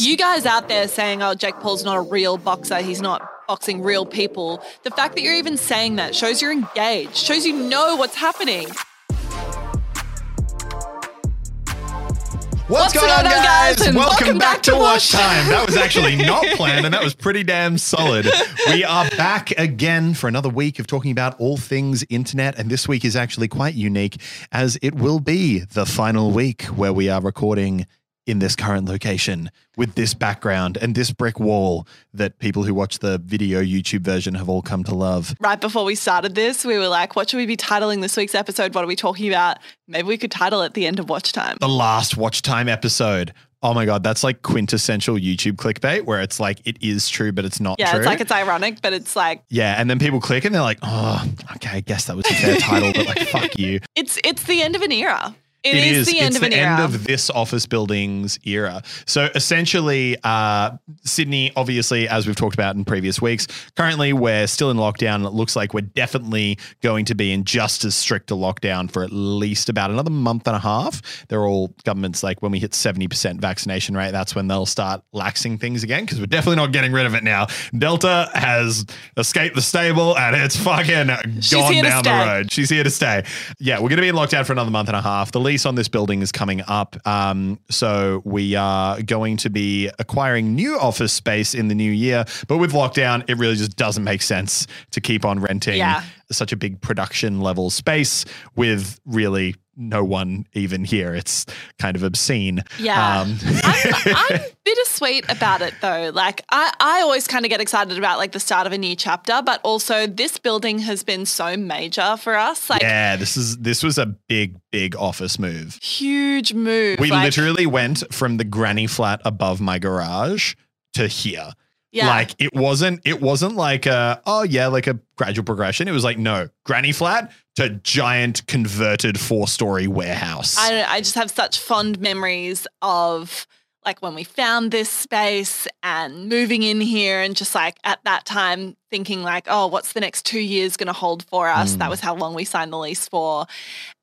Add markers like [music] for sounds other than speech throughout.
You guys out there saying, oh, Jake Paul's not a real boxer, he's not boxing real people. The fact that you're even saying that shows you're engaged, shows you know what's happening. What's, going on, guys? And welcome, back, to Watch Time. That was actually [laughs] not planned, and that was pretty damn solid. We are back again for another week of talking about all things internet, and this week is actually quite unique as it will be the final week where we are recording in this current location with this background and this brick wall that people who watch the video YouTube version have all come to love. Right before we started this, we were like, what should we be titling this week's episode? What are we talking about? Maybe we could title it The End of Watch Time. The last watch time episode. Oh my god, that's like quintessential YouTube clickbait where it's like it is true but it's not Yeah, true. it's like it's ironic, but it's like yeah, and then people click and they're like, "Oh, okay, I guess that was a fair title, but like [laughs] fuck you." it's it's the end of an era. It is. the end of an the end of this office building's era. So essentially, uh, Sydney, obviously, as we've talked about in previous weeks, currently we're still in lockdown. And it looks like we're definitely going to be in just as strict a lockdown for at least about another month and a half. They're all governments like when we hit 70% vaccination rate, that's when they'll start laxing things again because we're definitely not getting rid of it now. Delta has escaped the stable and it's fucking She's gone down the road. She's here to stay. Yeah, we're going to be in lockdown for another month and a half. The lease on this building is coming up. Um, so we are going to be acquiring new office space in the new year. But with lockdown, it really just doesn't make sense to keep on renting Yeah. such a big production level space with really no one even here. It's kind of obscene. Yeah. Um, I'm, [laughs] I'm bittersweet about it though. Like I, I always kind of get excited about like the start of a new chapter, but also this building has been so major for us. Like yeah, this is this was a big, big office move. huge move. We like, literally went from the granny flat above my garage to here. Yeah. Like it wasn't it wasn't like a oh yeah, like a gradual progression. It was like no, granny flat to giant converted four-story warehouse. I I just have such fond memories of like when we found this space and moving in here and just like at that time thinking like oh what's the next 2 years going to hold for us Mm. that was how long we signed the lease for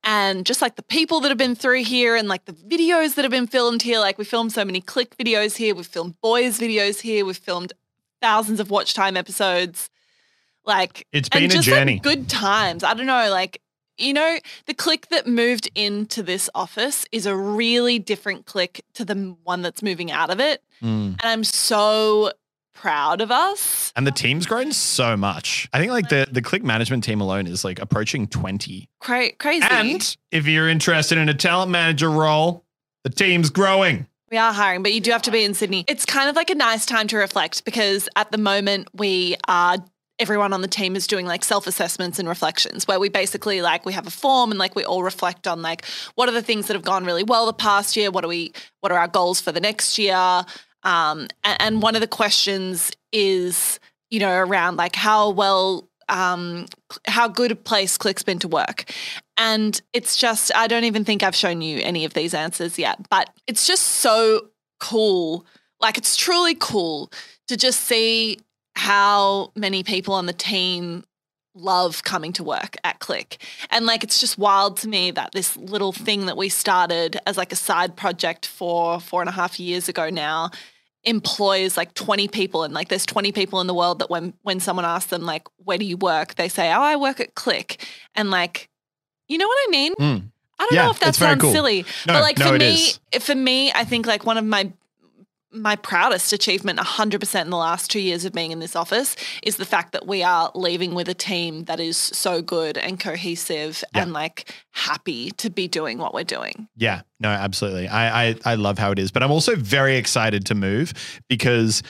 and just like the people that have been through here and like the videos that have been filmed here like we filmed so many click videos here we've filmed boys videos here we've filmed thousands of watch time episodes like it's been a just, like, journey. good times. I don't know, like you know, the click that moved into this office is a really different click to the one that's moving out of it, Mm. and I'm so proud of us. And the team's grown so much. I think like the the click management team alone is like approaching 20. Cra- crazy. And if you're interested in a talent manager role, the team's growing. We are hiring, but you do have to be in Sydney. It's kind of like a nice time to reflect because at the moment we are everyone on the team is doing like self-assessments and reflections where we basically like we have a form and like we all reflect on like what are the things that have gone really well the past year, what are we what are our goals for the next year? Um and, and one of the questions is, you know, around like how well um how good a place Click's been to work. And it's just, I don't even think I've shown you any of these answers yet, but it's just so cool. Like, it's truly cool to just see how many people on the team love coming to work at Click. And like, it's just wild to me that this little thing that we started as like a side project for four and a half years ago now employs like 20 people and like there's 20 people in the world that when when someone asks them like where do you work they say oh i work at click and like you know what i mean Mm. i don't Yeah, know if that sounds cool. silly No, but like no, for me is. for me i think like one of my my proudest achievement 100% in the last two years of being in this office is the fact that we are leaving with a team that is so good and cohesive Yeah. and like happy to be doing what we're doing Yeah, no, absolutely. I, I I love how it is, but I'm also very excited to move because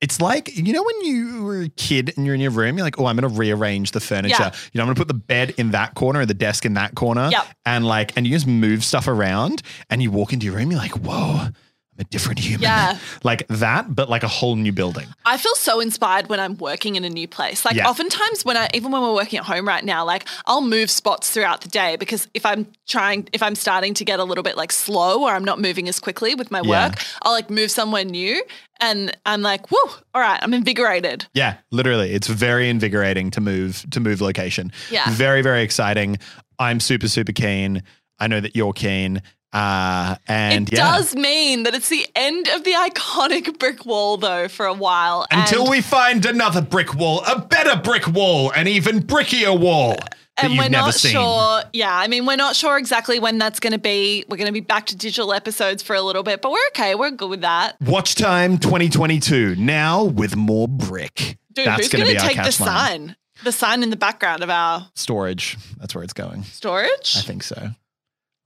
It's like, you know, when you were a kid and you're in your room, you're like, oh, I'm going to rearrange the furniture. Yeah. You know, I'm going to put the bed in that corner and the desk in that corner. Yep. And like, and you just move stuff around and you walk into your room, you're like, whoa, I'm a different human. Yeah. like that, but like a whole new building. I feel so inspired when I'm working in a new place. Like Yeah. oftentimes when I even when we're working at home right now, like I'll move spots throughout the day because if I'm trying if I'm starting to get a little bit like slow or I'm not moving as quickly with my Yeah. work, I'll like move somewhere new and I'm like, whoa, all right, I'm invigorated. Yeah, literally. It's very invigorating to move to move location. Yeah. Very, very exciting. I'm super, super keen. I know that you're keen. Uh and it yeah. does mean that it's the end of the iconic brick wall though for a while. Until and, we find another brick wall, a better brick wall, an even brickier wall that and we're not seen. sure. Yeah, I mean, we're not sure exactly when that's going to be. We're going to be back to digital episodes for a little bit, but we're okay. We're good with that. Watch time 2022. Now with more brick. Dude, That's who's going to be to our take the sign? The sign in the background of our Storage. That's where it's going. storage? I think so.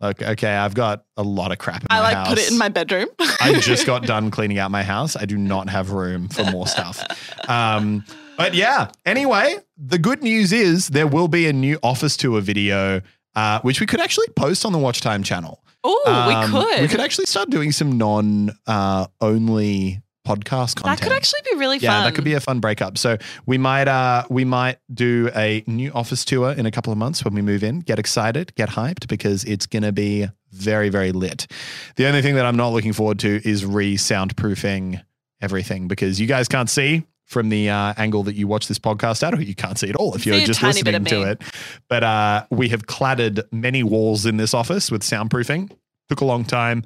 Look, okay, I've got a lot of crap in I my like house. put it in my bedroom. [laughs] I just [laughs] got done cleaning out my house. I do not have room for more stuff. Um, but yeah, anyway, the good news is there will be a new office tour video, uh, which we could actually post on the Watch Time channel. Oh, Um, we could. We could actually start doing some non uh, only podcast that could actually be really yeah, fun. that could be a fun breakup. So we might uh we might do a new office tour in a couple of months when we move in. Get excited, get hyped because it's gonna be very very lit. The only thing that I'm not looking forward to is re soundproofing everything because you guys can't see from the uh, angle that you watch this podcast at, or you can't see it all if you're just listening to it. But uh, we have cladded many walls in this office with soundproofing. Took a long time,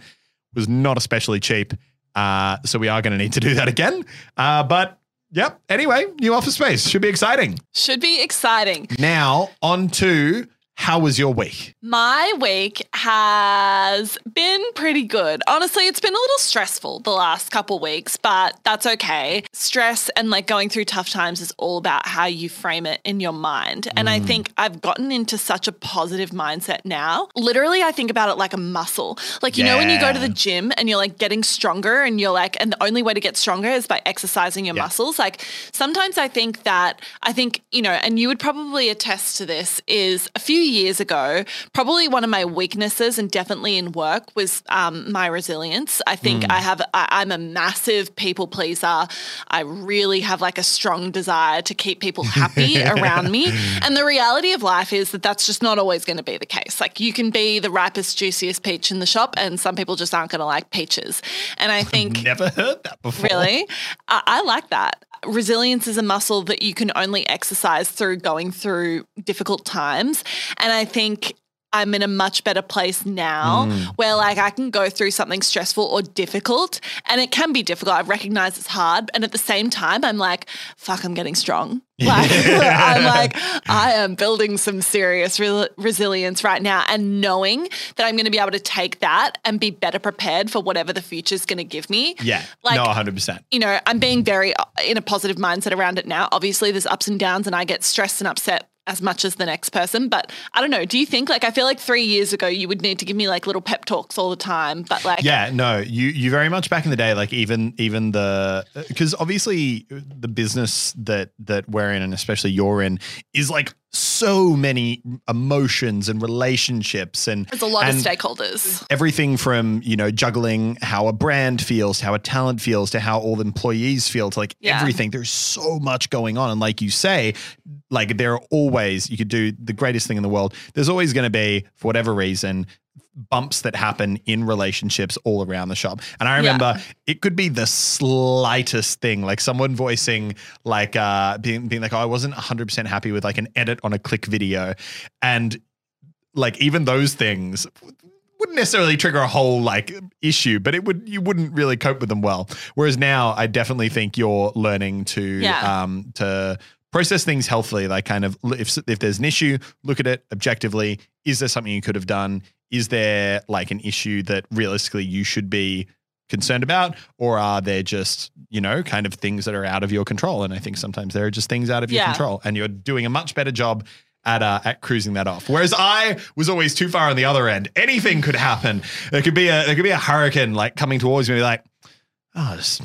was not especially cheap. Uh, so we are going to need to do that again. Uh, but yep. Anyway, new office space should be exciting. Should be exciting. Now on to how was your week? My week has been pretty good. Honestly, it's been a little stressful the last couple weeks, but that's okay. Stress and like going through tough times is all about how you frame it in your mind. And I mm. think I've gotten into such a positive mindset now. Literally, I think about it like a muscle. Like, you know, when you go to the gym and you're like getting stronger and you're like, and the only way to get stronger is by exercising your Yeah. muscles. Like, sometimes I think that, I think, you know, and you would probably attest to this, is a few years ago, probably one of my weaknesses and definitely in work was um, my resilience. I think I have, I, I'm a massive people pleaser. I really have like a strong desire to keep people happy [laughs] around me. And the reality of life is that that's just not always going to be the case. Like you can be the ripest, juiciest peach in the shop, and some people just aren't going to like peaches. And I think [laughs] Never heard that before. Really? I, I like that. Resilience is a muscle that you can only exercise through going through difficult times. And I think I'm in a much better place now where like I can go through something stressful or difficult and it can be difficult. I recognize it's hard. And at the same time, I'm like, fuck, I'm getting strong. [laughs] Like, I'm like, I am building some serious re- resilience right now and knowing that I'm going to be able to take that and be better prepared for whatever the future is going to give me Yeah. Like- no, 100%. you know, I'm being very uh, in a positive mindset around it now. Obviously, there's ups and downs, and I get stressed and upset as much as the next person. But I don't know. Do you think like I feel like three years ago you would need to give me like little pep talks all the time? But like, Yeah, no, you you very much back in the day, like even even the uh, because obviously the business that that we're in and especially you're in is like so many emotions and relationships and there's a lot and of stakeholders. everything from you know juggling how a brand feels to how a talent feels to how all the employees feel to like Yeah. everything there's so much going on and like you say like there are always you could do the greatest thing in the world there's always going to be for whatever reason bumps that happen in relationships all around the shop and i remember it could be the slightest thing like someone voicing like uh being, being like oh i wasn't 100% happy with like an edit on a click video and like even those things wouldn't necessarily trigger a whole like issue, but it would you wouldn't really cope with them well. Whereas now, I definitely think you're learning to Yeah. um to process things healthily. Like kind of if if there's an issue, look at it objectively. Is there something you could have done? Is there like an issue that realistically you should be concerned about or are there just you know kind of things that are out of your control and i think sometimes there are just things out of your control and you're doing a much better job at uh, at cruising that off. Whereas I was always too far on the other end. Anything could happen. There could be a there could be a hurricane like coming towards me, like, oh, just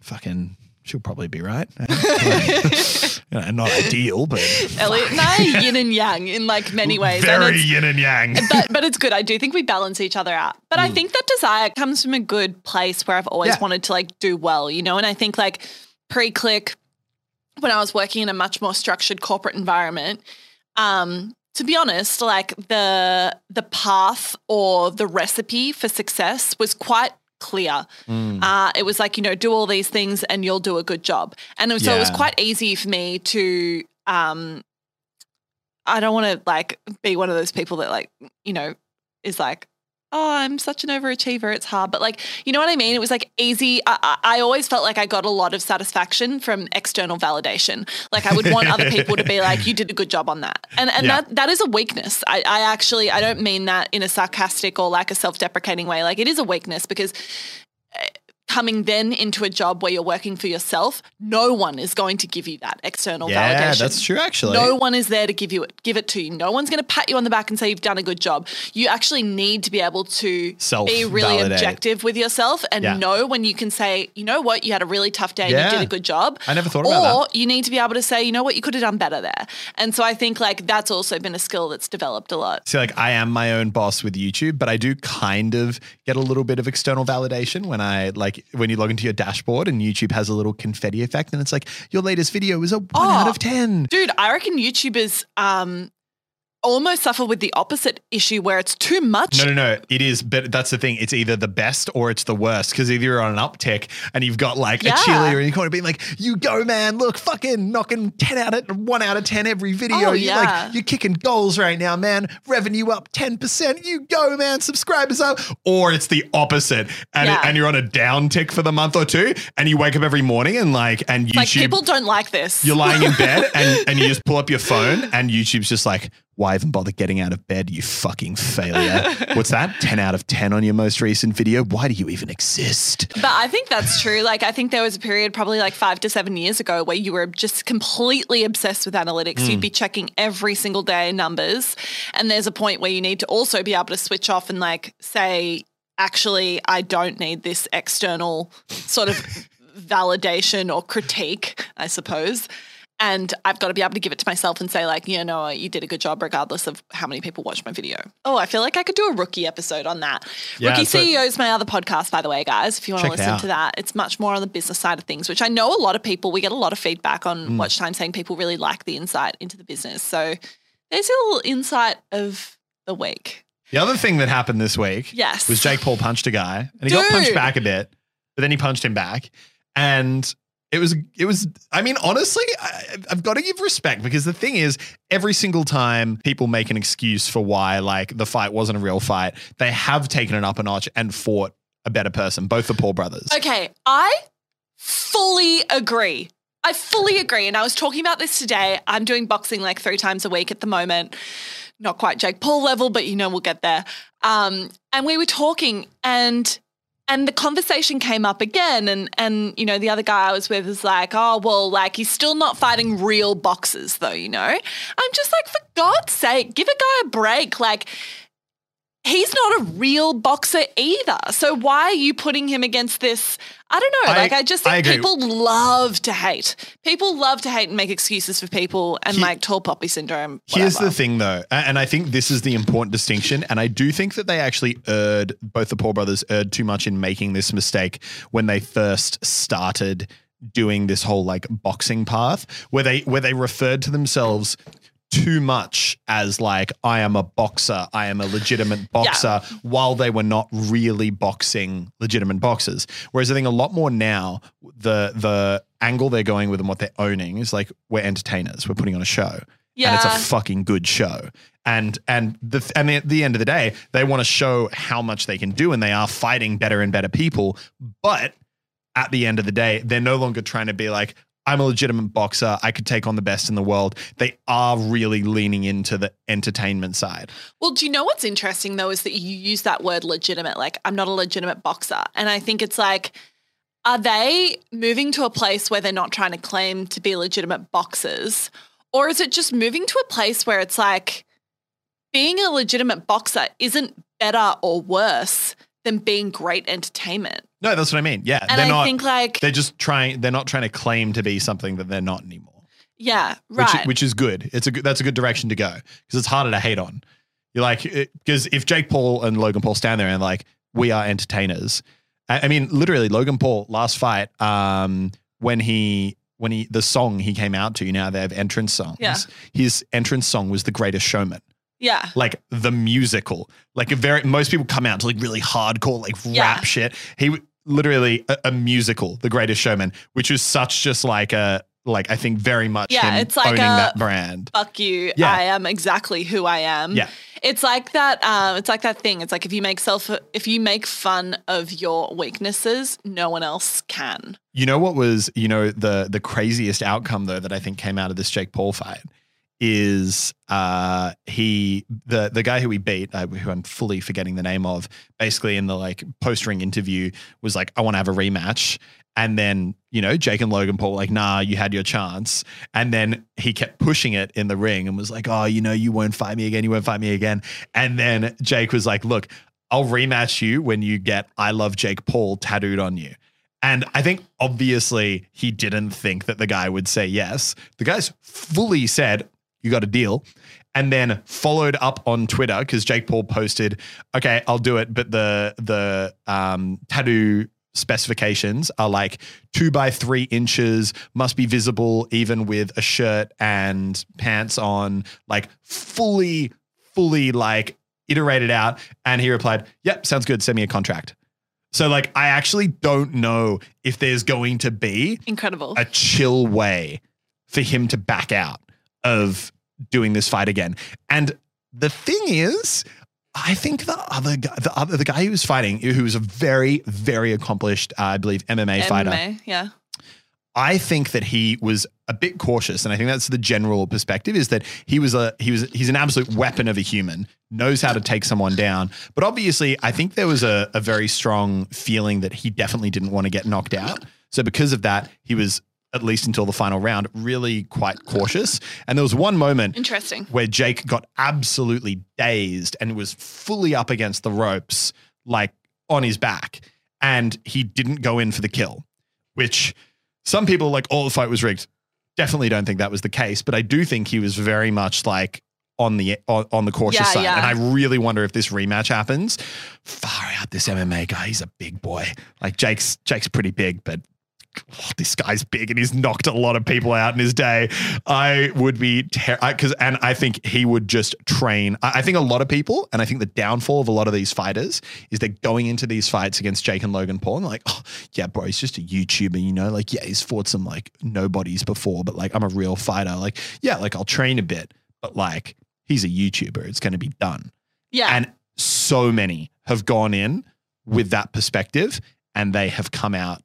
fucking she'll probably be right. [laughs] You know, not ideal, but Elliot and I yin and yang in like many ways. very it's- yin and yang. but but it's good. I do think we balance each other out. But I think that desire comes from a good place where I've always Mm. Yeah. wanted to like do well, you know. And I think like pre-click, when I was working in a much more structured corporate environment, um, to be honest, like the the path or the recipe for success was quite clear. Mm. Uh, it was like you know do all these things and you'll do a good job, and so it was quite easy for me to. Um, I don't want to like be one of those people that like you know is like oh i'm such an overachiever it's hard but like you know what i mean? It was like easy i, I, I always felt like i got a lot of satisfaction from external validation. Like i would want other [laughs] people to be like you did a good job on that. And and Yeah. that that is a weakness. I, I actually i don't mean that in a sarcastic or like a self-deprecating way. Like it is a weakness because coming then into a job where you're working for yourself no one is going to give you that external validation. yeah, validation that's true. Actually, no one is there to give you it, give it to you. No one's going to pat you on the back and say you've done a good job. You actually need to be able to be really objective with yourself and Yeah. know when you can say, you know what, you had a really tough day and you did a good job. I never thought about or that. you need to be able to say, you know what, you could have done better there. And so I think like that's also been a skill that's developed a lot. See, like I am my own boss with YouTube, but I do kind of get a little bit of external validation when I like when you log into your dashboard and YouTube has a little confetti effect and it's like your latest video is a one Oh. out of ten. Dude, I reckon YouTubers um almost suffer with the opposite issue where it's too much. No, no, no. It is, but that's the thing. It's either the best or it's the worst because either you're on an uptick and you've got like Yeah. a cheerleader in your corner being like, "You go, man! Look, fucking knocking ten out of one out of ten every video. Oh, you yeah. like you're kicking goals right now, man. Revenue up ten percent. You go, man. Subscribers up." Or it's the opposite, and Yeah. and you're on a down tick for the month or two, and you wake up every morning and like and YouTube. like people don't like this. you're lying in bed [laughs] and, and you just pull up your phone and YouTube's just like, why even bother getting out of bed, you fucking failure? What's that? [laughs] 10 out of 10 on your most recent video? Why do you even exist? But I think that's true. Like, I think there was a period probably like five to seven years ago where you were just completely obsessed with analytics. Hmm. You'd be checking every single day numbers. And there's a point where you need to also be able to switch off and like say, actually, I don't need this external sort of [laughs] validation or critique, I suppose. And I've got to be able to give it to myself and say, like, you know, you did a good job regardless of how many people watched my video. Oh, I feel like I could do a rookie episode on that. Yeah, rookie so- CEO is my other podcast, by the way, guys. If you want to listen to that, it's much more on the business side of things, which I know a lot of people, we get a lot of feedback on Mm. Watch Time saying people really like the insight into the business. So there's a little insight of the week. The other thing that happened this week Yes. was Jake Paul punched a guy and he got punched back a bit, but then he punched him back. And it was, it was, I mean, honestly, I, I've got to give respect because the thing is, every single time people make an excuse for why, like, the fight wasn't a real fight, they have taken it up a notch and fought a better person, both the Paul brothers. Okay, I fully agree. I fully agree. And I was talking about this today. I'm doing boxing like three times a week at the moment. Not quite Jake Paul level, but you know, we'll get there. Um, and we were talking and and the conversation came up again and and you know the other guy I was with was like oh well like he's still not fighting real boxers though you know? I'm just like for God's sake give a guy a break like he's not a real boxer either. So why are you putting him against this? I don't know. I- like I just think agree. people love to hate. People love to hate and make excuses for people and He- like tall poppy syndrome. Here's the thing, though, and I think this is the important distinction. And I do think that they actually erred, both the Paul brothers erred too much in making this mistake when they first started doing this whole like boxing path, where they where they referred to themselves too much as like I am a boxer, I am a legitimate boxer, while they were not really boxing legitimate boxers. Whereas I think a lot more now, the the angle they're going with and what they're owning is like we're entertainers, we're putting on a show Yeah. and it's a fucking good show. And and the and at the end of the day, they want to show how much they can do, and they are fighting better and better people. But at the end of the day, they're no longer trying to be like, I'm a legitimate boxer. I could take on the best in the world. They are really leaning into the entertainment side. Well, do you know what's interesting though is that you use that word legitimate. Like, I'm not a legitimate boxer. And I think it's like, are they moving to a place where they're not trying to claim to be legitimate boxers? Or is it just moving to a place where it's like being a legitimate boxer isn't better or worse than being great entertainment? No, that's what I mean. Yeah, And they're I not. think like they're just trying. They're not trying to claim to be something that they're not anymore. yeah, Which, right. which is good. It's a good. That's a good direction to go because it's harder to hate on. You're like because if Jake Paul and Logan Paul stand there and like we are entertainers. I, I mean, literally, Logan Paul last fight. Um, when he when he the song he came out to. You know, they have entrance songs. Yeah. His entrance song was "The Greatest Showman." yeah. like the musical. Like a very most people come out to like really hardcore like Yeah. rap shit. He literally a, a musical, The Greatest Showman, which is such just like a like I think very much Yeah, it's like owning a- that brand. Fuck you. Yeah. I am exactly who I am. Yeah. It's like that. Um, it's like that thing. It's like if you make self, if you make fun of your weaknesses, no one else can. You know what was you know the the craziest outcome though that I think came out of this Jake Paul fight is uh he the the guy who we beat uh, who I'm fully forgetting the name of basically in the like post ring interview was like I want to have a rematch. And then you know Jake and Logan Paul were like nah you had your chance. And then he kept pushing it in the ring and was like oh you know you won't fight me again you won't fight me again. And then Jake was like look I'll rematch you when you get I love Jake Paul tattooed on you. And I think obviously he didn't think that the guy would say yes. The guy's fully said, You got a deal. And then followed up on Twitter because Jake Paul posted, Okay, I'll do it. But the the um, tattoo specifications are like two by three inches, must be visible even with a shirt and pants on, like fully, fully like iterated out. And he replied, Yep, sounds good. Send me a contract. So like I actually don't know if there's going to be Incredible. a chill way for him to back out of doing this fight again. And the thing is, I think the other guy, the other the guy who was fighting, who was a very very accomplished, uh, I believe, MMA, fighter. MMA, yeah. I think that he was a bit cautious, and I think that's the general perspective: is that he was a he was he's an absolute weapon of a human, knows how to take someone down. But obviously, I think there was a, a very strong feeling that he definitely didn't want to get knocked out. So because of that, he was at least until the final round really quite cautious. And there was one moment Interesting. where Jake got absolutely dazed and was fully up against the ropes, like on his back, and he didn't go in for the kill, which some people like, oh, the fight was rigged. Definitely don't think that was the case, but I do think he was very much like on the on, on the cautious Yeah, side, yeah. and I really wonder if this rematch happens. Far out, this MMA guy, he's a big boy. Like Jake's Jake's pretty big, but oh, this guy's big and he's knocked a lot of people out in his day. I would be because, and I think he would just train. I, I think a lot of people, and I think the downfall of a lot of these fighters is they're going into these fights against Jake and Logan Paul and like, oh yeah, bro, he's just a YouTuber, you know, like yeah, he's fought some like nobodies before, but like I'm a real fighter. Like yeah, like I'll train a bit, but like he's a YouTuber, it's going to be done. Yeah. And so many have gone in with that perspective and they have come out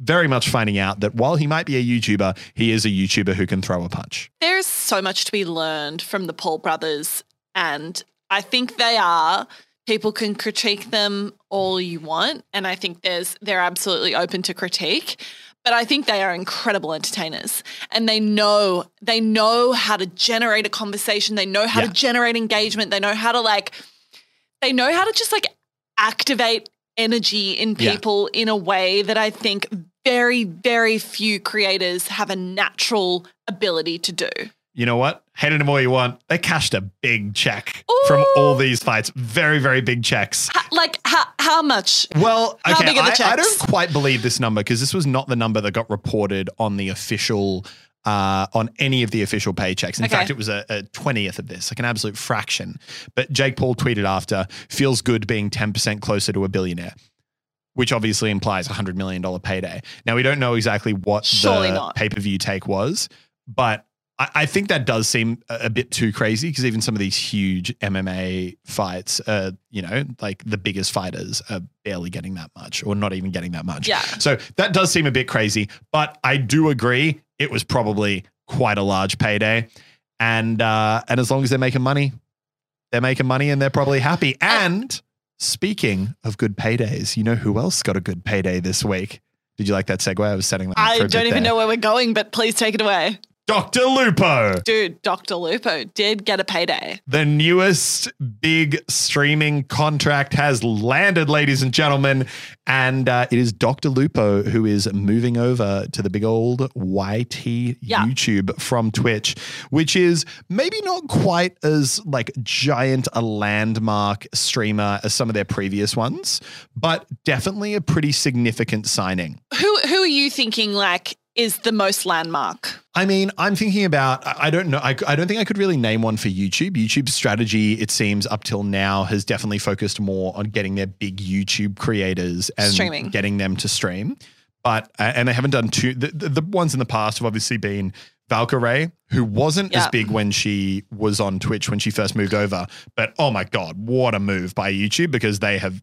very much finding out that while he might be a YouTuber, he is a YouTuber who can throw a punch. There's so much to be learned from the Paul brothers, and I think they are. People can critique them all you want, and I think there's they're absolutely open to critique. But I think they are incredible entertainers, and they know they know how to generate a conversation. They know how Yeah. to generate engagement. They know how to like, they know how to just like activate energy in Yeah. people in a way that I think very, very few creators have a natural ability to do. You know what? Hate him all you want. They cashed a big check from all these fights. Very, very big checks. H- Like how how much? Well, How okay, big are the I, I don't quite believe this number because this was not the number that got reported on the official, uh, on any of the official paychecks. In Okay. fact, it was a, 20th of this, like an absolute fraction. But Jake Paul tweeted after, feels good being 10% closer to a billionaire. Which obviously implies a $100 million payday. Now, we don't know exactly what Surely the pay per view take was, but I, I think that does seem a, a bit too crazy because even some of these huge MMA fights, uh, you know, like the biggest fighters are barely getting that much or not even getting that much. Yeah. So that does seem a bit crazy, but I do agree it was probably quite a large payday. And uh, and as long as they're making money, they're making money and they're probably happy. And speaking of good paydays, you know who else got a good payday this week? Did you like that segue? I was setting that I don't even there. know where we're going, but please take it away. Dr. Lupo. Dude, Dr. Lupo did get a payday. The newest big streaming contract has landed, ladies and gentlemen. And uh, it is Dr. Lupo who is moving over to the big old YT Yeah. YouTube from Twitch, which is maybe not quite as like giant a landmark streamer as some of their previous ones, but definitely a pretty significant signing. Who who are you thinking like is the most landmark? I mean, I'm thinking about, I don't know, I, I don't think I could really name one for YouTube. YouTube's strategy, it seems, up till now has definitely focused more on getting their big YouTube creators and Streaming. getting them to stream. But, uh, and they haven't done two, the, the, the ones in the past have obviously been Valkyrae, who wasn't as big when she was on Twitch when she first moved over. But oh my God, what a move by YouTube because they have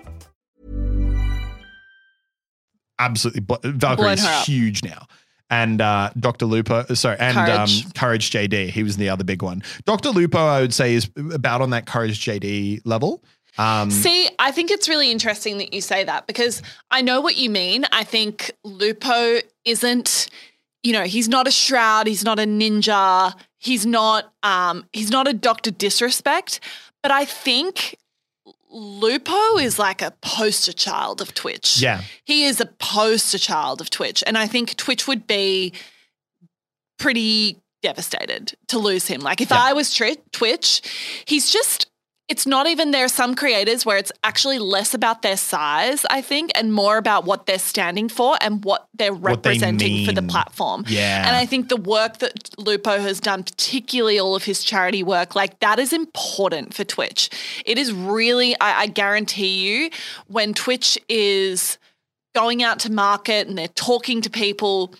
absolutely Valkyrae is huge now. And uh, Dr. Lupo, sorry, and Courage. Um, Courage JD, he was the other big one. Dr. Lupo, I would say, is about on that Courage JD level. Um, See, I think it's really interesting that you say that because I know what you mean. I think Lupo isn't, you know, he's not a shroud, he's not a ninja, he's not um he's not a Dr. Disrespect, but I think Lupo is like a poster child of Twitch. Yeah. He is a poster child of Twitch. And I think Twitch would be pretty devastated to lose him. Like if Yeah. I was tri- Twitch, he's just it's not even there are some creators where it's actually less about their size, I think, and more about what they're standing for and what they're What they representing for the platform. Yeah. And I think the work that Lupo has done, particularly all of his charity work, like that is important for Twitch. It is really, I, I guarantee you, when Twitch is going out to market and they're talking to people,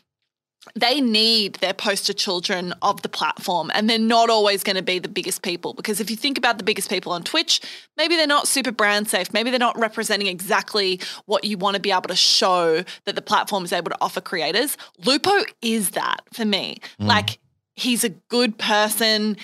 they need their poster children of the platform and they're not always going to be the biggest people because if you think about the biggest people on Twitch maybe they're not super brand safe maybe they're not representing exactly what you want to be able to show that the platform is able to offer creators. Lupo is that for me. Mm. Like he's a good person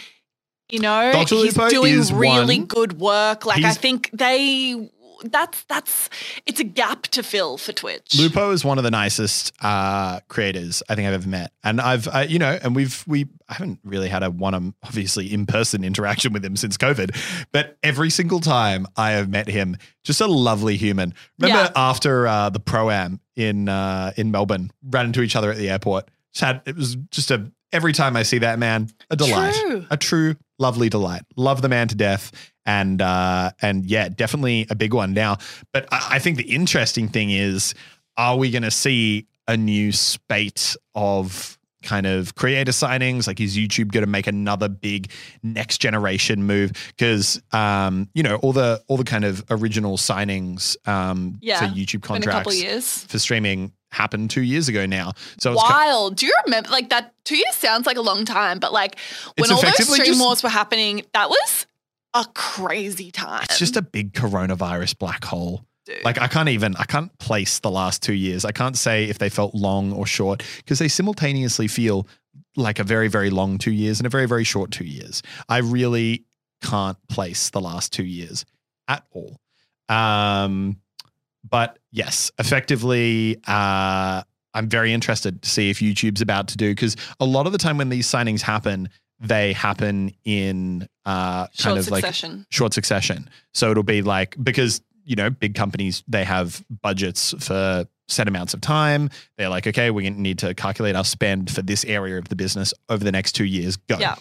you know? Dr. he's Lupo doing really one- good work. Like I think they that's that's it's a gap to fill for Twitch Lupo is one of the nicest uh, creators I think I've ever met, and I've uh, you know, and we've we I haven't really had a one obviously in person interaction with him since COVID, but every single time I have met him, just a lovely human. Remember Yeah. after uh, the pro am in uh, in Melbourne, ran into each other at the airport. Just had it was just a every time I see that man, a delight, True. a true lovely delight. Love the man to death. And uh, and yeah, definitely a big one now. But I, I think the interesting thing is, are we going to see a new spate of kind of creator signings? Like, is YouTube going to make another big next generation move? Because um, you know, all the all the kind of original signings um, Yeah. for YouTube contracts for streaming happened two years ago now. So it's wild. Do you remember like that? Two years sounds like a long time, but like when all those stream just- wars were happening, that was a crazy time. it's just a big coronavirus black hole. Dude. Like I can't even I can't place the last two years. I can't say if they felt long or short because they simultaneously feel like a very very long two years and a very very short two years. I really can't place the last two years at all. Um, but yes, effectively, uh, I'm very interested to see if YouTube's about to do because a lot of the time when these signings happen, they happen in uh, kind short of like short succession. So it'll be like because you know big companies they have budgets for set amounts of time. They're like, okay, we need to calculate our spend for this area of the business over the next two years. Go. Yeah.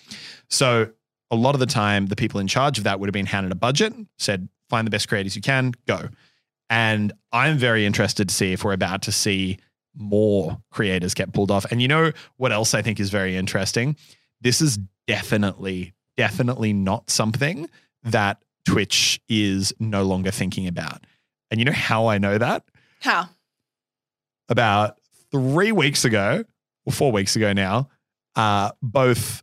So a lot of the time, the people in charge of that would have been handed a budget, said, find the best creators you can, go. And I'm very interested to see if we're about to see more creators get pulled off. And you know what else I think is very interesting? This is definitely, definitely not something that Twitch is no longer thinking about. And you know how I know that? How? About three weeks ago, or four weeks ago now, uh, both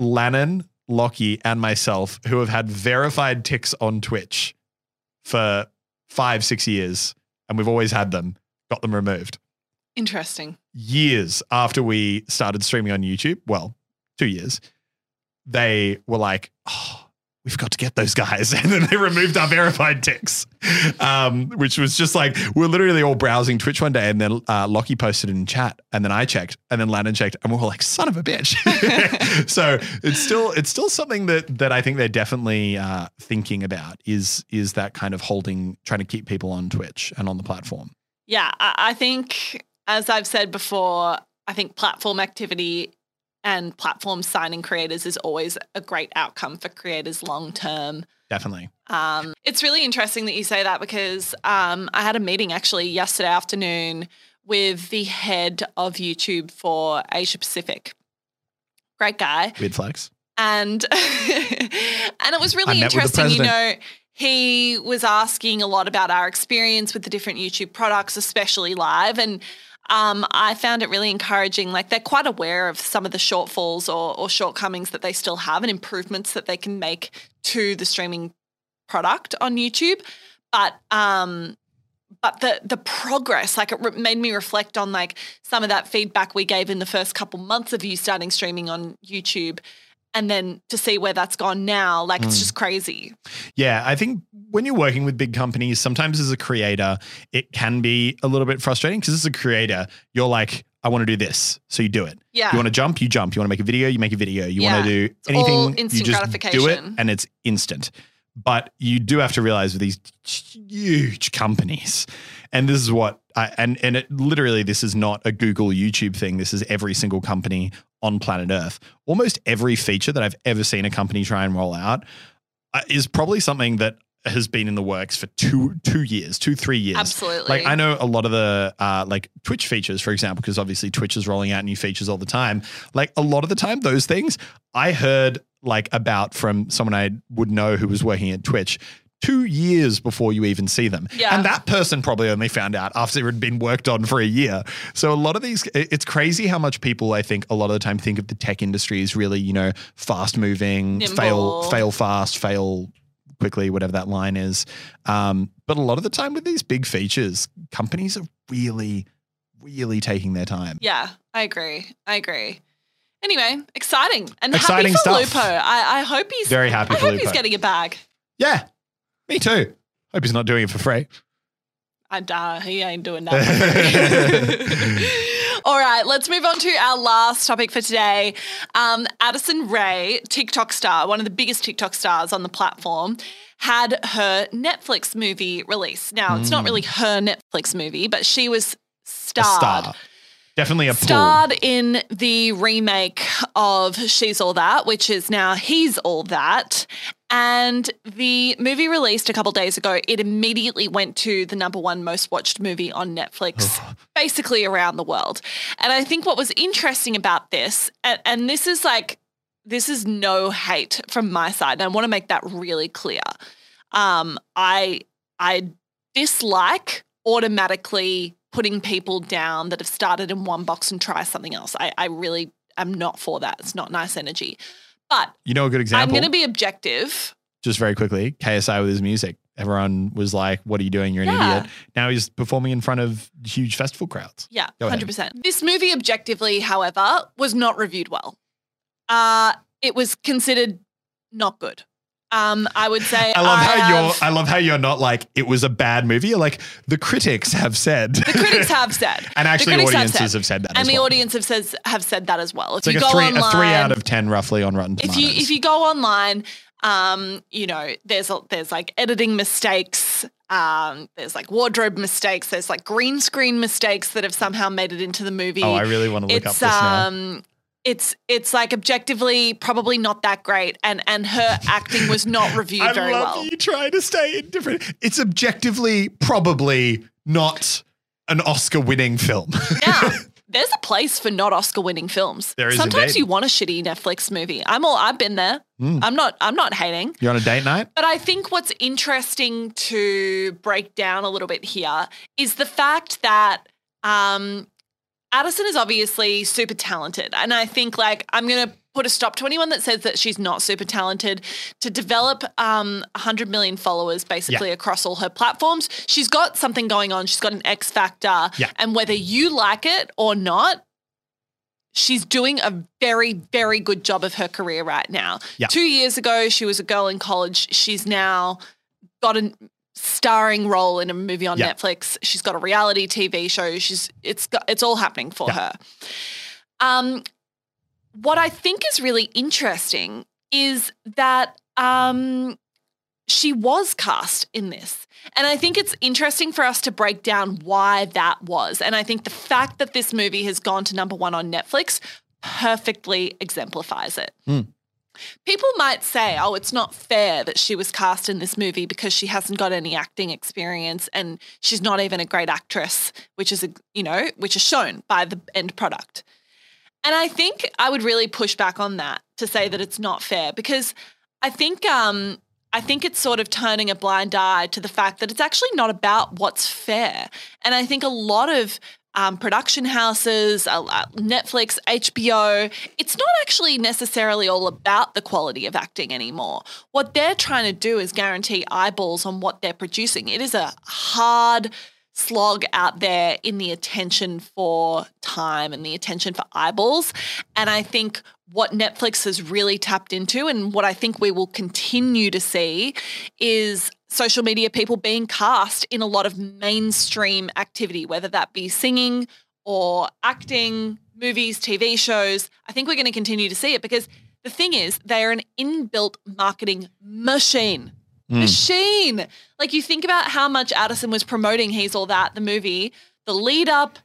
Lannan, Lockie, and myself, who have had verified ticks on Twitch for five, six years, and we've always had them, got them removed. Interesting. Years after we started streaming on YouTube, well, two years, they were like, oh, we've got to get those guys. [laughs] And then they removed our verified ticks, um, which was just like, we're literally all browsing Twitch one day. And then uh, Lockie posted in chat. And then I checked. And then Lannan checked. And we are all like, son of a bitch. [laughs] [laughs] so it's still it's still something that that I think they're definitely uh, thinking about is is that kind of holding, trying to keep people on Twitch and on the platform. Yeah, I, I think, as I've said before, I think platform activity and platform signing creators is always a great outcome for creators long term. Definitely. Um, it's really interesting that you say that because um, I had a meeting actually yesterday afternoon with the head of YouTube for Asia Pacific. Great guy. Weird flex. And [laughs] and it was really met with the interesting, you know. He was asking a lot about our experience with the different YouTube products, especially live. And um, I found it really encouraging. Like they're quite aware of some of the shortfalls or, or shortcomings that they still have and improvements that they can make to the streaming product on YouTube. But um, but the the progress, like it made me reflect on like some of that feedback we gave in the first couple months of you starting streaming on YouTube, and then to see where that's gone now, like it's hmm. just crazy. Yeah, I think when you're working with big companies, sometimes as a creator, it can be a little bit frustrating because as a creator, you're like, I want to do this. So you do it. Yeah. You want to jump, you jump. You want to make a video, you make a video. You Yeah. want to do anything, you just do it and it's instant. But you do have to realize with these huge companies, and this is what I, and and it literally this is not a Google YouTube thing. This is every single company on planet Earth. Almost every feature that I've ever seen a company try and roll out uh, is probably something that has been in the works for two two years, two three years. Absolutely. Like I know a lot of the uh, like Twitch features, for example, because obviously Twitch is rolling out new features all the time. Like a lot of the time, those things I heard like about from someone I would know who was working at Twitch. Two years before you even see them. Yeah. And that person probably only found out after it had been worked on for a year. So a lot of these, it's crazy how much people, I think, a lot of the time think of the tech industry as really, you know, fast moving, fail, Nimble. fail fast, fail quickly, whatever that line is. Um, but a lot of the time with these big features, companies are really, really taking their time. Yeah, I agree. I agree. Anyway, exciting and Exciting happy for stuff. Lupo. I, I hope he's Very happy I for hope he's getting a bag. Yeah, me too. Hope he's not doing it for free. I uh, he ain't doing that. [laughs] All right, let's move on to our last topic for today. Um, Addison Rae, TikTok star, one of the biggest TikTok stars on the platform, had her Netflix movie release. Now, it's not really her Netflix movie, but she was starred. star. Definitely a pull. Starred in the remake of She's All That, which is now He's All That. And the movie released a couple days ago. It immediately went to the number one most watched movie on Netflix, basically around the world. And I think what was interesting about this, and, and this is like, this is no hate from my side. And I want to make that really clear. Um, I I dislike automatically putting people down that have started in one box and try something else. I, I really am not for that. It's not nice energy. But You know a good example? I'm going to be objective. just very quickly, KSI with his music. Everyone was like, What are you doing? You're an Yeah. idiot. Now he's performing in front of huge festival crowds. Yeah, 100%. This movie, objectively, however, was not reviewed well. Uh, it was considered not good. Um, I would say I love how have- you're I love how you're not like it was a bad movie. You're like the critics have said. The critics have [laughs] said. And actually critics audiences have said that And as the well. audience have says have said that as well. If it's like you a three online, a three out of ten roughly on Rotten Tomatoes. if you if you go online, um, you know, there's a, there's like editing mistakes, um, there's like wardrobe mistakes, there's like green screen mistakes that have somehow made it into the movie. oh, I really want to look up it's this now. It's it's like objectively probably not that great and and her acting was not [laughs] reviewed I very love well. you trying to stay indifferent. It's objectively probably not an Oscar winning film. yeah. [laughs] there's a place for not Oscar winning films. There is Sometimes you want a shitty Netflix movie. I'm all I've been there. Mm. I'm not I'm not hating. You're on a date night? But I think what's interesting to break down a little bit here is the fact that um, Addison is obviously super talented. And I think, like, I'm going to put a stop to anyone that says that she's not super talented to develop um, 100 million followers basically Yeah. across all her platforms. She's got something going on. She's got an X factor. Yeah. And whether you like it or not, she's doing a very, very good job of her career right now. Yeah. Two years ago, she was a girl in college. She's now got a starring role in a movie on Yeah. Netflix. She's got a reality TV show. She's it's got, it's all happening for Yeah. her. Um, what I think is really interesting is that um, she was cast in this. And I think it's interesting for us to break down why that was. And I think the fact that this movie has gone to number one on Netflix perfectly exemplifies it. People might say, oh, it's not fair that she was cast in this movie because she hasn't got any acting experience and she's not even a great actress, which is, a, you know, which is shown by the end product. And I think I would really push back on that to say that it's not fair because I think um, I think it's sort of turning a blind eye to the fact that it's actually not about what's fair. And I think a lot of um, production houses, uh, uh, Netflix, HBO, it's not actually necessarily all about the quality of acting anymore. What they're trying to do is guarantee eyeballs on what they're producing. It is a hard slog out there in the attention for time and the attention for eyeballs. And I think what Netflix has really tapped into, and what I think we will continue to see, is social media people being cast in a lot of mainstream activity, whether that be singing or acting, movies, TV shows. I think we're going to continue to see it because the thing is, they are an inbuilt marketing machine. Hmm. Machine. Like you think about how much Addison was promoting He's All That, the movie, the lead up,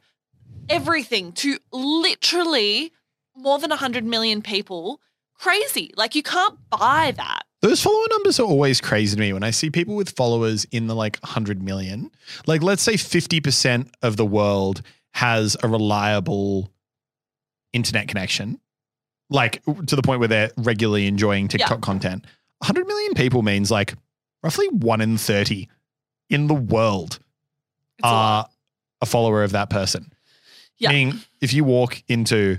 everything to literally more than 100 million people. Crazy. Like you can't buy that. Those follower numbers are always crazy to me when I see people with followers in the like 100 million. Like, let's say 50% of the world has a reliable internet connection, like to the point where they're regularly enjoying TikTok content. 100 million people means like roughly one in 30 in the world It's a are a follower of that person. Yeah. Meaning, if you walk into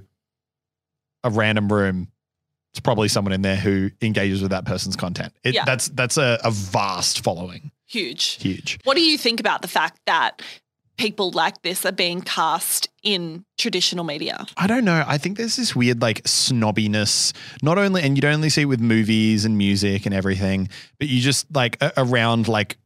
a random room, it's probably someone in there who engages with that person's content. It, Yeah. That's that's a, a vast following. Huge. Huge. What do you think about the fact that people like this are being cast in traditional media? I don't know. I think there's this weird like snobbiness, not only, and you don't only see it with movies and music and everything, but you just like around like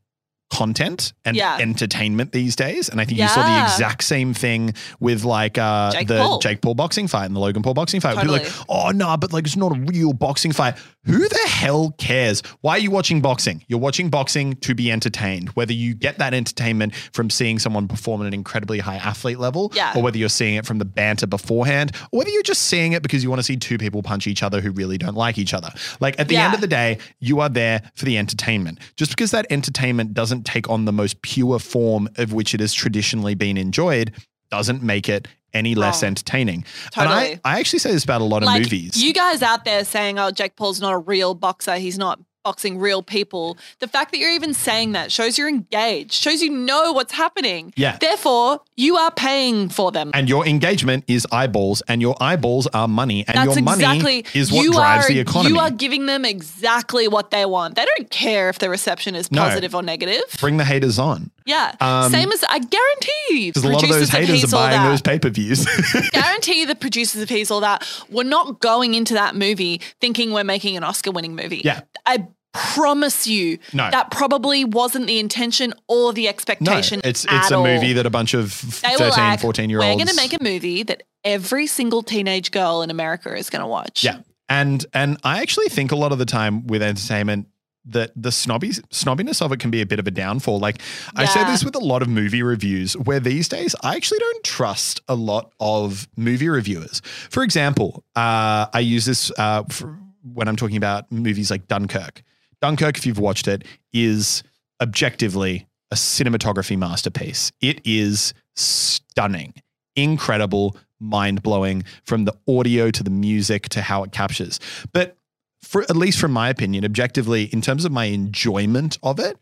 content and Yeah. entertainment these days. And I think you saw the exact same thing with like uh, Jake the Paul. Jake Paul boxing fight and the Logan Paul boxing fight. People are like, oh no, but like it's not a real boxing fight. Who the hell cares? Why are you watching boxing? You're watching boxing to be entertained. Whether you get that entertainment from seeing someone perform at an incredibly high athlete level, Yeah. or whether you're seeing it from the banter beforehand, or whether you're just seeing it because you want to see two people punch each other who really don't like each other. Like at the end of the day, you are there for the entertainment. Just because that entertainment doesn't take on the most pure form of which it has traditionally been enjoyed doesn't make it any less Wrong. entertaining. Totally. And I, I actually say this about a lot of like movies. you guys out there saying, "Oh, Jake Paul's not a real boxer. He's not boxing real people." The fact that you're even saying that shows you're engaged. Shows you know what's happening. Yeah. Therefore, you are paying for them. and your engagement is eyeballs, and your eyeballs are money, and That's your money exactly is what drives are, the economy. You are giving them exactly what they want. They don't care if the reception is No. positive or negative. Bring the haters on. Yeah. Um, Same as I guarantee you, Because a lot of those haters are buying those pay per views. [laughs] guarantee the producers of He's All That were not going into that movie thinking we're making an Oscar winning movie. Yeah. I promise you No. that probably wasn't the intention or the no, expectation. it's at it's a all. movie that a bunch of they 13, were like, 14 year olds. We're going to make a movie that every single teenage girl in America is going to watch. Yeah. And and I actually think a lot of the time with entertainment that the snobby snobbiness of it can be a bit of a downfall. Like I say this with a lot of movie reviews where these days I actually don't trust a lot of movie reviewers. For example, uh, I use this uh, for when I'm talking about movies like Dunkirk. Dunkirk, if you've watched it, is objectively a cinematography masterpiece. It is stunning, incredible, mind blowing from the audio to the music to how it captures. But for at least from my opinion, objectively, in terms of my enjoyment of it,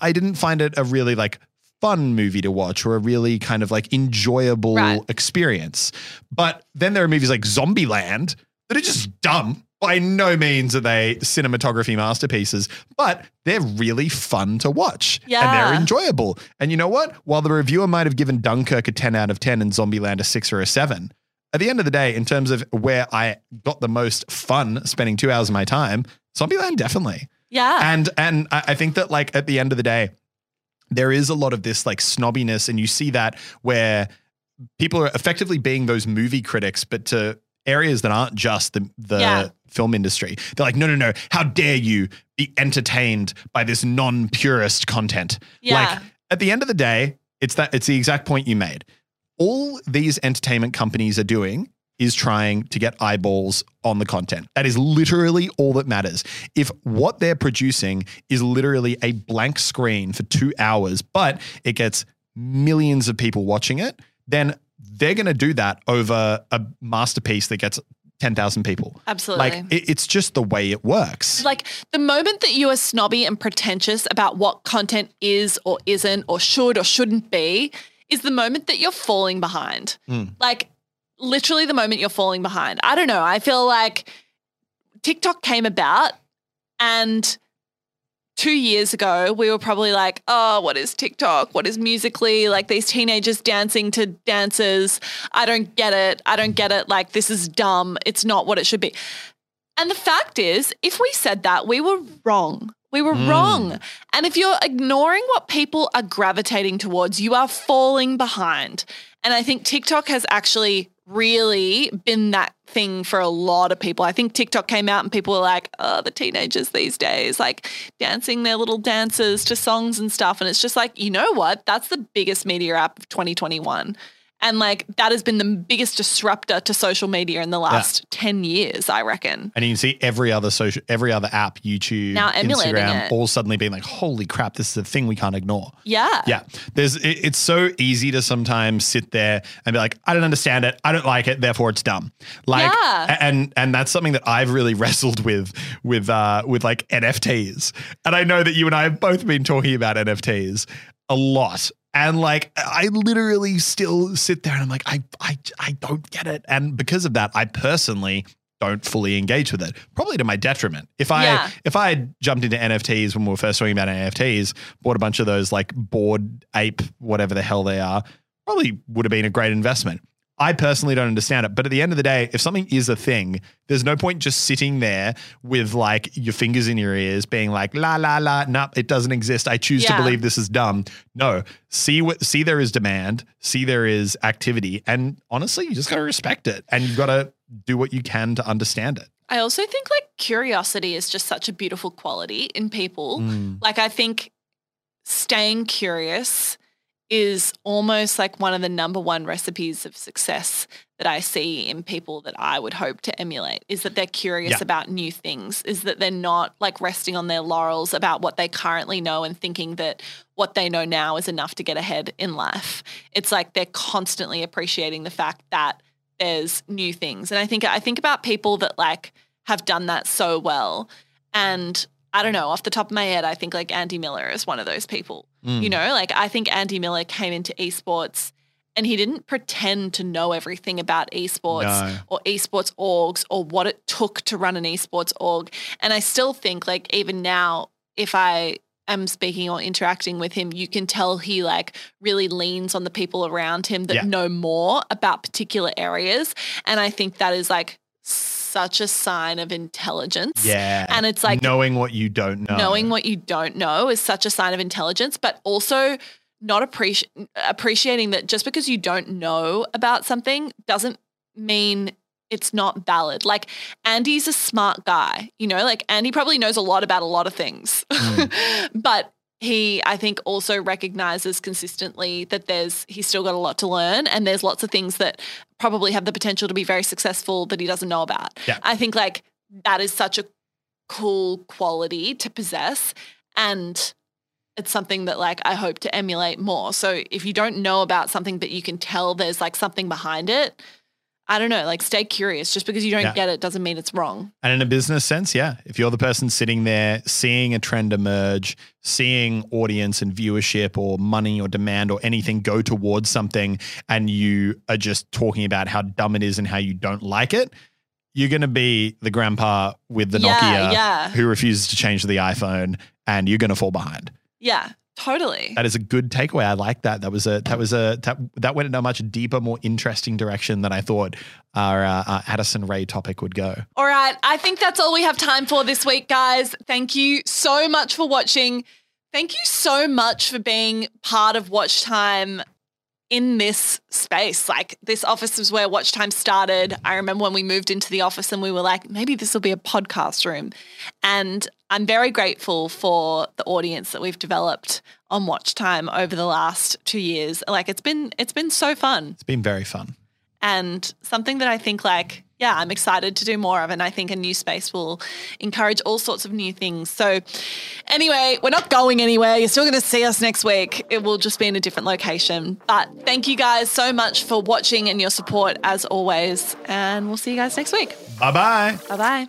I didn't find it a really like fun movie to watch or a really kind of like enjoyable Right. experience. But then there are movies like Zombieland that are just dumb. By no means are they cinematography masterpieces, but they're really fun to watch. And they're enjoyable. And you know what? While the reviewer might have given Dunkirk a 10 out of 10 and Zombieland a 6 or a 7, at the end of the day, in terms of where I got the most fun spending two hours of my time, Zombieland definitely. Yeah. And and I, I think that like at the end of the day, there is a lot of this like snobbiness, and you see that where people are effectively being those movie critics, but to areas that aren't just the the Yeah. film industry. They're like, no, no, no, how dare you be entertained by this non-purist content? Yeah. Like at the end of the day, it's that it's the exact point you made. All these entertainment companies are doing is trying to get eyeballs on the content. That is literally all that matters. If what they're producing is literally a blank screen for two hours, but it gets millions of people watching it, then they're going to do that over a masterpiece that gets 10,000 people. Absolutely. Like it, it's just the way it works. Like the moment that you are snobby and pretentious about what content is or isn't or should or shouldn't be is the moment that you're falling behind. Hmm. Like literally the moment you're falling behind. I don't know. I feel like TikTok came about and two years ago, we were probably like, oh, what is TikTok? What is Musical.ly? Like these teenagers dancing to dances. I don't get it. I don't get it. Like this is dumb. It's not what it should be. And the fact is, if we said that, we were wrong. We were hmm. wrong. And if you're ignoring what people are gravitating towards, you are falling behind. And I think TikTok has actually really been that thing for a lot of people. I think TikTok came out and people were like, oh, the teenagers these days, like dancing their little dances to songs and stuff. And it's just like, you know what? That's the biggest media app of 2021. And like that has been the biggest disruptor to social media in the last 10 years, I reckon. And you can see every other social, every other app, YouTube, Now Instagram, it. all suddenly being like, "Holy crap, this is a thing we can't ignore." Yeah. Yeah, there's. It, it's so easy to sometimes sit there and be like, "I don't understand it. I don't like it. Therefore, it's dumb." Like, Yeah. and and that's something that I've really [laughs] wrestled with with uh with like NFTs. And I know that you and I have both been talking about NFTs a lot. And like I literally still sit there and I'm like, I I I don't get it. And because of that, I personally don't fully engage with it. Probably to my detriment. If I Yeah. if I had jumped into NFTs when we were first talking about NFTs, bought a bunch of those like bored ape, whatever the hell they are, probably would have been a great investment. I personally don't understand it. But at the end of the day, if something is a thing, there's no point just sitting there with like your fingers in your ears being like, la, la, la, nope, it doesn't exist. I choose to believe this is dumb. No, see what, see there is demand, see there is activity. And honestly, you just got to respect it and you've got to do what you can to understand it. I also think like curiosity is just such a beautiful quality in people. Mm. Like I think staying curious is almost like one of the number one recipes of success that I see in people that I would hope to emulate is that they're curious Yeah. about new things, is that they're not like resting on their laurels about what they currently know and thinking that what they know now is enough to get ahead in life. It's like they're constantly appreciating the fact that there's new things. And I think I think about people that like have done that so well and I don't know, off the top of my head, I think like Andy Miller is one of those people. Mm. You know, like I think Andy Miller came into esports and he didn't pretend to know everything about esports No. or esports orgs or what it took to run an esports org. And I still think like even now, if I am speaking or interacting with him, you can tell he like really leans on the people around him that Yeah. know more about particular areas. And I think that is like such a sign of intelligence. Yeah. And it's like knowing what you don't know. knowing what you don't know is such a sign of intelligence, but also not appreci- appreciating that just because you don't know about something doesn't mean it's not valid. Like Andy's a smart guy, you know, like Andy probably knows a lot about a lot of things. Hmm. [laughs] but he I think also recognizes consistently that there's he's still got a lot to learn and there's lots of things that probably have the potential to be very successful that he doesn't know about. Yeah. I think like that is such a cool quality to possess and it's something that like I hope to emulate more. So if you don't know about something but you can tell there's like something behind it, I don't know, like stay curious. Just because you don't Yeah. get it doesn't mean it's wrong. And in a business sense, yeah, if you're the person sitting there seeing a trend emerge, seeing audience and viewership or money or demand or anything go towards something, and you are just talking about how dumb it is and how you don't like it, you're going to be the grandpa with the Yeah, Nokia yeah. who refuses to change to the iPhone, and you're going to fall behind. Yeah, totally. That is a good takeaway. I like that. That was a that was a that, that went in a much deeper, more interesting direction than I thought our, uh, our Addison Rae topic would go. All right. I think that's all we have time for this week, guys. Thank you so much for watching. Thank you so much for being part of Watch Time in this space. Like, this office is where Watch Time started. I remember when we moved into the office and we were like, maybe this will be a podcast room. And I'm very grateful for the audience that we've developed on Watch Time over the last two years. Like, it's been it's been so fun It's been very fun. And something that I think like yeah, I'm excited to do more of and I think a new space will encourage all sorts of new things. So anyway, we're not going anywhere. You're still going to see us next week. It will just be in a different location. But thank you guys so much for watching and your support as always and we'll see you guys next week. Bye bye. Bye-bye.